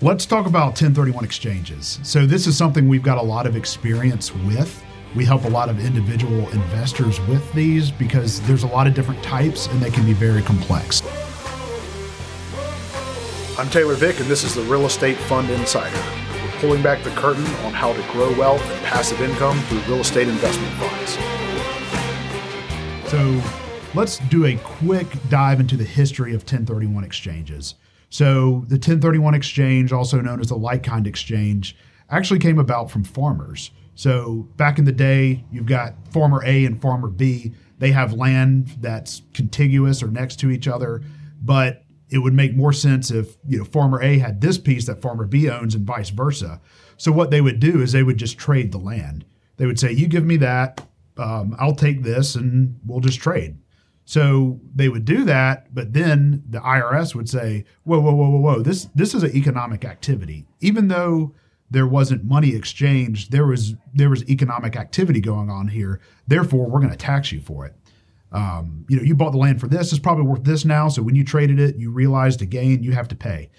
Let's talk about 1031 exchanges. So, this is something we've got a lot of experience with. We help a lot of individual investors with these because there's a lot of different types and they can be very complex. I'm Taylor Vick, and this is the Real Estate Fund Insider. We're pulling back the curtain on how to grow wealth and passive income through real estate investment funds. So, let's do a quick dive into the history of 1031 exchanges. So, the 1031 exchange, also known as the like kind exchange, actually came about from farmers. So, back in the day, you've got farmer A and farmer B. They have land that's contiguous or next to each other, but it would make more sense if you know farmer A had this piece that farmer B owns and vice versa. So what they would do is they would just trade the land. They would say, "You give me that, um, I'll take this, and we'll just trade." So they would do that, but then the IRS would say, "Whoa, whoa, whoa, whoa, whoa! This this is an economic activity. Even though there wasn't money exchanged, there was there was economic activity going on here. Therefore, we're going to tax you for it." Um, you know, you bought the land for this; it's probably worth this now. So when you traded it, you realized a gain, you have to pay.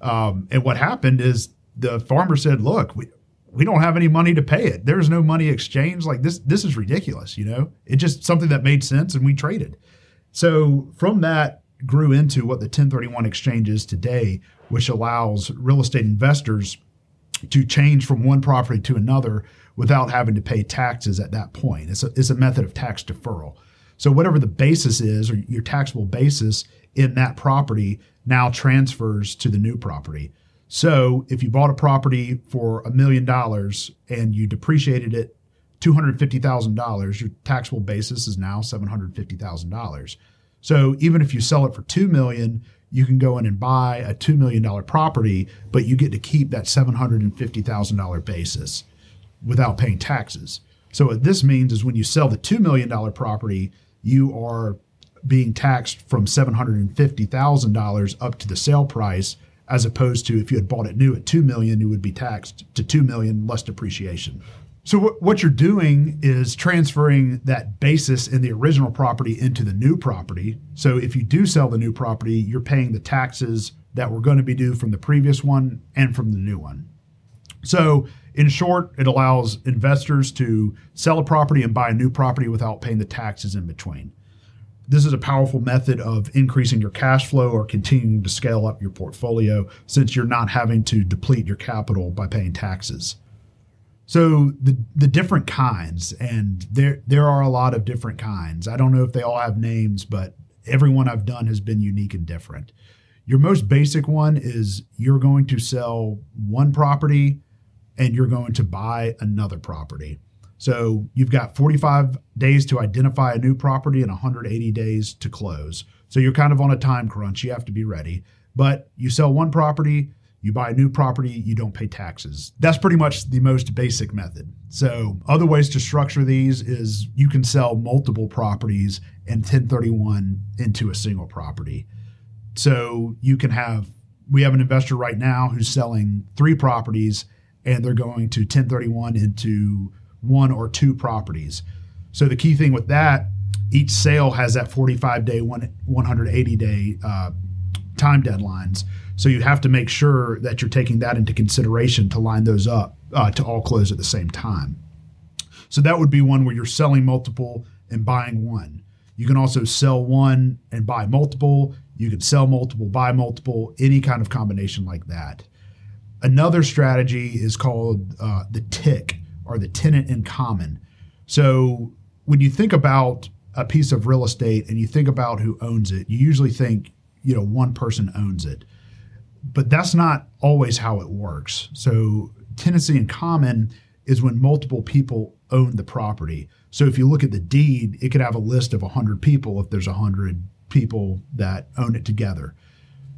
Um, and what happened is the farmer said, "Look, we we don't have any money to pay it. There's no money exchanged. Like this, this is ridiculous. You know, it's just something that made sense, and we traded. So from that grew into what the 1031 exchange is today, which allows real estate investors to change from one property to another without having to pay taxes at that point. It's a, it's a method of tax deferral. So whatever the basis is or your taxable basis in that property now transfers to the new property. So if you bought a property for a million dollars and you depreciated it $250,000, your taxable basis is now $750,000. So even if you sell it for 2 million, you can go in and buy a $2 million property, but you get to keep that $750,000 basis without paying taxes. So what this means is when you sell the $2 million property, you are being taxed from $750,000 up to the sale price as opposed to if you had bought it new at 2 million you would be taxed to 2 million less depreciation. So what you're doing is transferring that basis in the original property into the new property. So if you do sell the new property, you're paying the taxes that were going to be due from the previous one and from the new one. So in short, it allows investors to sell a property and buy a new property without paying the taxes in between. This is a powerful method of increasing your cash flow or continuing to scale up your portfolio since you're not having to deplete your capital by paying taxes. So the the different kinds, and there there are a lot of different kinds. I don't know if they all have names, but every one I've done has been unique and different. Your most basic one is you're going to sell one property and you're going to buy another property. So you've got 45 days to identify a new property and 180 days to close. So you're kind of on a time crunch. You have to be ready. But you sell one property, you buy a new property, you don't pay taxes. That's pretty much the most basic method. So, other ways to structure these is you can sell multiple properties and 1031 into a single property. So, you can have, we have an investor right now who's selling three properties and they're going to 1031 into one or two properties. So the key thing with that, each sale has that 45 day, 180 day uh, time deadlines. So you have to make sure that you're taking that into consideration to line those up uh, to all close at the same time. So that would be one where you're selling multiple and buying one. You can also sell one and buy multiple. You can sell multiple, buy multiple, any kind of combination like that. Another strategy is called uh, the TIC or the tenant in common. So when you think about a piece of real estate and you think about who owns it, you usually think, you know, one person owns it. But that's not always how it works. So tenancy in common is when multiple people own the property. So if you look at the deed, it could have a list of 100 people if there's 100 people that own it together.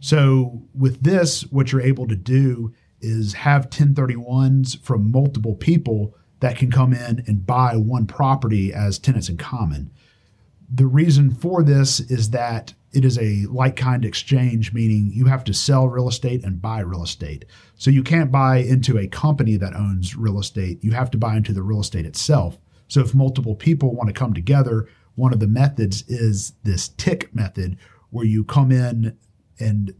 So with this, what you're able to do is have 1031s from multiple people that can come in and buy one property as tenants in common. The reason for this is that it is a like kind exchange, meaning you have to sell real estate and buy real estate. So you can't buy into a company that owns real estate. You have to buy into the real estate itself. So if multiple people want to come together, one of the methods is this TIC method, where you come in and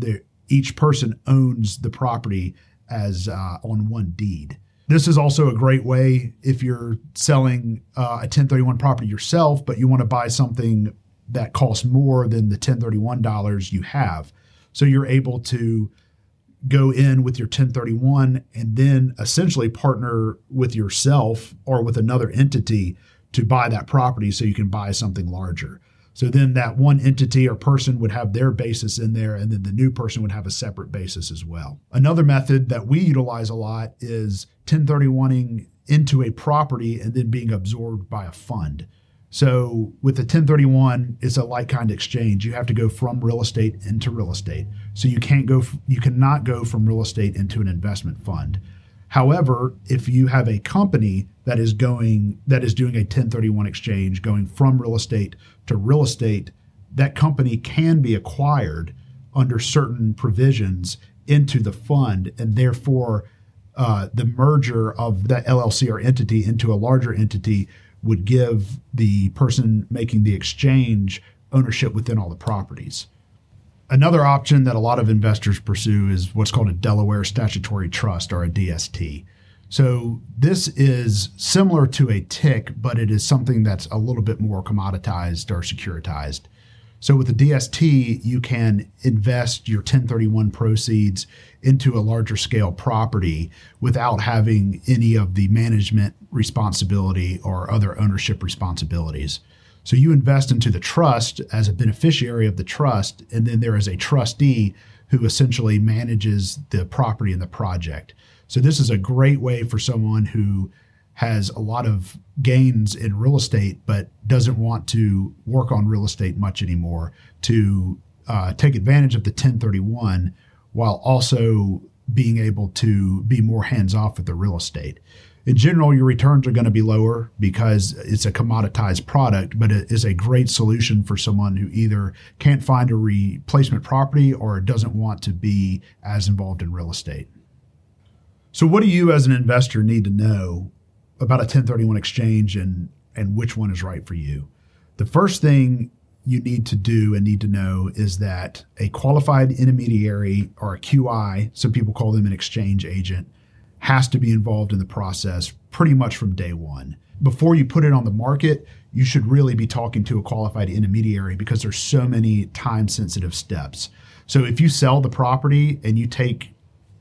each person owns the property as uh, on one deed. This is also a great way if you're selling uh, a 1031 property yourself, but you want to buy something that costs more than the 1031 dollars you have. So you're able to go in with your 1031 and then essentially partner with yourself or with another entity to buy that property so you can buy something larger. So then that one entity or person would have their basis in there, and then the new person would have a separate basis as well. Another method that we utilize a lot is 1031ing into a property and then being absorbed by a fund. So with the 1031, it's a like kind exchange. You have to go from real estate into real estate. So you can't go, you cannot go from real estate into an investment fund. However, if you have a company that is going that is doing a 1031 exchange going from real estate to real estate, that company can be acquired under certain provisions into the fund and therefore uh, the merger of that LLC or entity into a larger entity would give the person making the exchange ownership within all the properties. Another option that a lot of investors pursue is what's called a Delaware Statutory Trust or a DST. So this is similar to a TIC, but it is something that's a little bit more commoditized or securitized. So with the DST, you can invest your 1031 proceeds into a larger scale property without having any of the management responsibility or other ownership responsibilities. So you invest into the trust as a beneficiary of the trust, and then there is a trustee who essentially manages the property and the project. So this is a great way for someone who has a lot of gains in real estate, but doesn't want to work on real estate much anymore to uh, take advantage of the 1031 while also being able to be more hands off with the real estate. In general, your returns are going to be lower because it's a commoditized product, but it is a great solution for someone who either can't find a replacement property or doesn't want to be as involved in real estate. So, what do you as an investor need to know about a 1031 exchange and and which one is right for you. The first thing you need to do and need to know is that a qualified intermediary or a QI, some people call them an exchange agent, has to be involved in the process pretty much from day one. Before you put it on the market, you should really be talking to a qualified intermediary because there's so many time sensitive steps. So if you sell the property and you take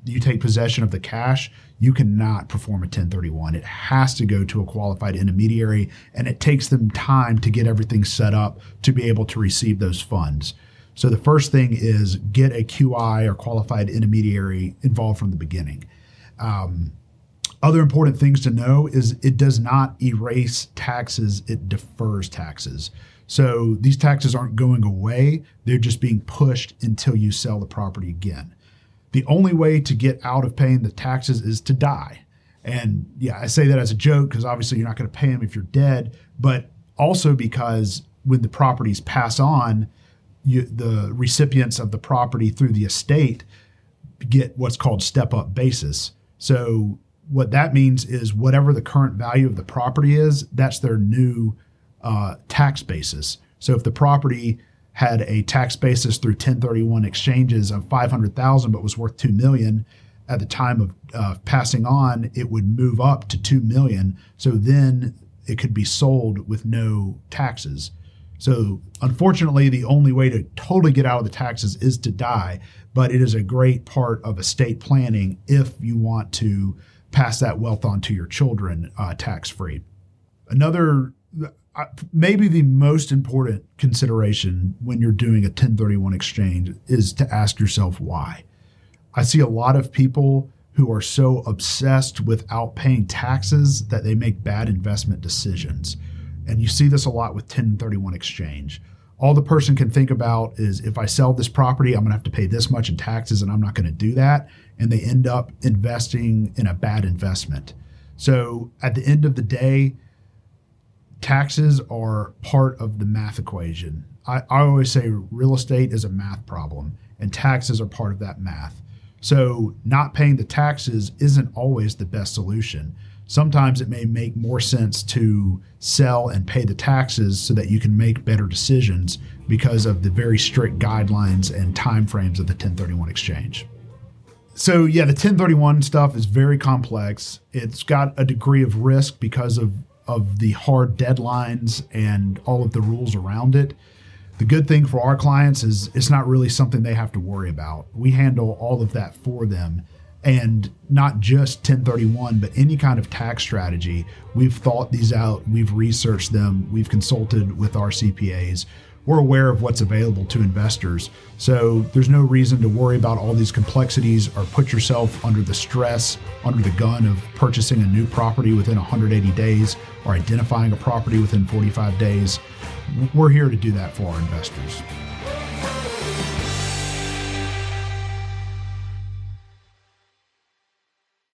you take possession of the cash, you cannot perform a 1031. It has to go to a qualified intermediary, and it takes them time to get everything set up to be able to receive those funds. So the first thing is get a QI or qualified intermediary involved from the beginning. Um, other important things to know is it does not erase taxes, it defers taxes. So these taxes aren't going away, they're just being pushed until you sell the property again the only way to get out of paying the taxes is to die. And yeah, I say that as a joke because obviously you're not going to pay them if you're dead, but also because when the properties pass on, you, the recipients of the property through the estate get what's called step up basis. So what that means is whatever the current value of the property is, that's their new uh, tax basis. So if the property had a tax basis through 1031 exchanges of 500,000 but was worth 2 million at the time of uh, passing on it would move up to 2 million so then it could be sold with no taxes so unfortunately the only way to totally get out of the taxes is to die but it is a great part of estate planning if you want to pass that wealth on to your children uh, tax free another maybe the most important consideration when you're doing a 1031 exchange is to ask yourself why. I see a lot of people who are so obsessed without paying taxes that they make bad investment decisions. And you see this a lot with 1031 exchange. All the person can think about is if I sell this property, I'm going to have to pay this much in taxes and I'm not going to do that. And they end up investing in a bad investment. So at the end of the day, taxes are part of the math equation. I, I always say real estate is a math problem, and taxes are part of that math. So, not paying the taxes isn't always the best solution. Sometimes it may make more sense to sell and pay the taxes so that you can make better decisions because of the very strict guidelines and timeframes of the 1031 exchange. So yeah, the 1031 stuff is very complex. It's got a degree of risk because of of the hard deadlines and all of the rules around it. The good thing for our clients is it's not really something they have to worry about. We handle all of that for them and not just 1031 but any kind of tax strategy. We've thought these out. We've researched them. We've consulted with our cpas we're aware of what's available to investors. So there's no reason to worry about all these complexities or put yourself under the stress under the gun of purchasing a new property within 180 days or identifying a property within 45 days. We're here to do that for our investors